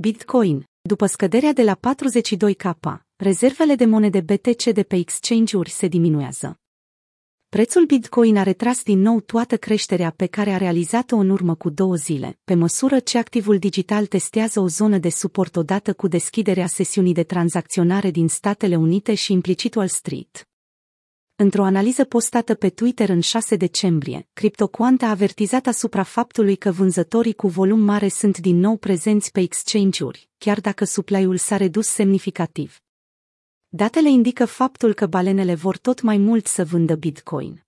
Bitcoin. După scăderea de la 42K, rezervele de monede BTC de pe exchange-uri se diminuează. Prețul Bitcoin a retras din nou toată creșterea pe care a realizat-o în urmă cu două zile, pe măsură ce activul digital testează o zonă de suport odată cu deschiderea sesiunii de tranzacționare din Statele Unite și implicit Wall Street. Într-o analiză postată pe Twitter în 6 decembrie, CryptoQuant a avertizat asupra faptului că vânzătorii cu volum mare sunt din nou prezenți pe exchange-uri, chiar dacă supply-ul s-a redus semnificativ. Datele indică faptul că balenele vor tot mai mult să vândă Bitcoin.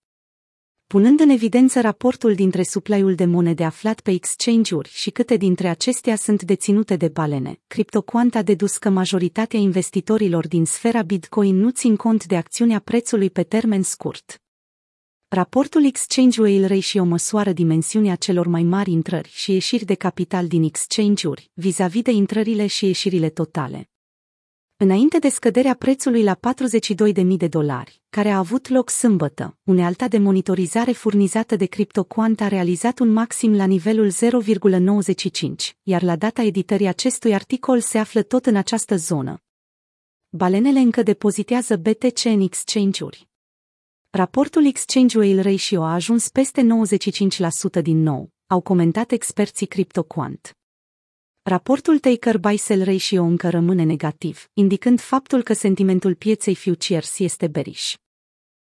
Punând în evidență raportul dintre supply-ul de monede aflat pe exchange-uri și câte dintre acestea sunt deținute de balene, CryptoQuant a dedus că majoritatea investitorilor din sfera Bitcoin nu țin cont de acțiunea prețului pe termen scurt. Raportul Exchange Whale Ratio măsoară dimensiunea celor mai mari intrări și ieșiri de capital din exchange-uri, vis-a-vis de intrările și ieșirile totale. Înainte de scăderea prețului la 42.000 de dolari, care a avut loc sâmbătă, unealta de monitorizare furnizată de CryptoQuant a realizat un maxim la nivelul 0,95, iar la data editării acestui articol se află tot în această zonă. Balenele încă depozitează BTC în exchange-uri. Raportul Exchange Whale Ratio a ajuns peste 95% din nou, au comentat experții CryptoQuant. Raportul Taker-Buy-Sell Ratio încă rămâne negativ, indicând faptul că sentimentul pieței futures este bearish.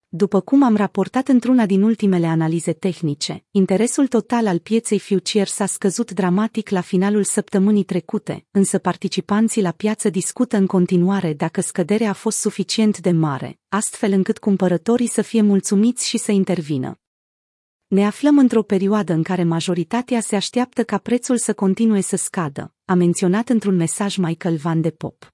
După cum am raportat într-una din ultimele analize tehnice, interesul total al pieței futures a scăzut dramatic la finalul săptămânii trecute, însă participanții la piață discută în continuare dacă scăderea a fost suficient de mare, astfel încât cumpărătorii să fie mulțumiți și să intervină. Ne aflăm într-o perioadă în care majoritatea se așteaptă ca prețul să continue să scadă, a menționat într-un mesaj Michael Van de Pop.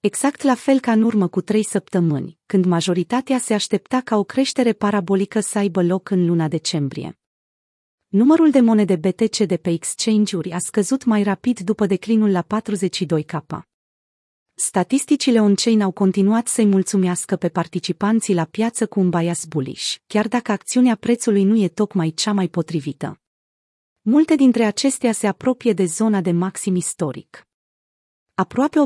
Exact la fel ca în urmă cu trei săptămâni, când majoritatea se aștepta ca o creștere parabolică să aibă loc în luna decembrie. Numărul de monede BTC de pe exchange-uri a scăzut mai rapid după declinul la 42K. Statisticile on-chain au continuat să-i mulțumească pe participanții la piață cu un bias bullish, chiar dacă acțiunea prețului nu e tocmai cea mai potrivită. Multe dintre acestea se apropie de zona de maxim istoric. Aproape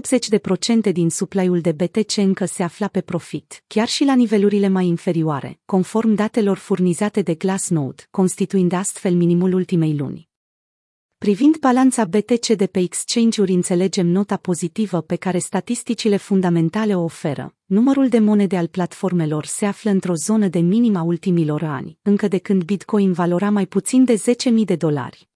80% din supply-ul de BTC încă se afla pe profit, chiar și la nivelurile mai inferioare, conform datelor furnizate de Glassnode, constituind astfel minimul ultimei luni. Privind balanța BTC de pe exchange-uri înțelegem nota pozitivă pe care statisticile fundamentale o oferă. Numărul de monede al platformelor se află într-o zonă de minima ultimilor ani, încă de când Bitcoin valora mai puțin de 10.000 de dolari.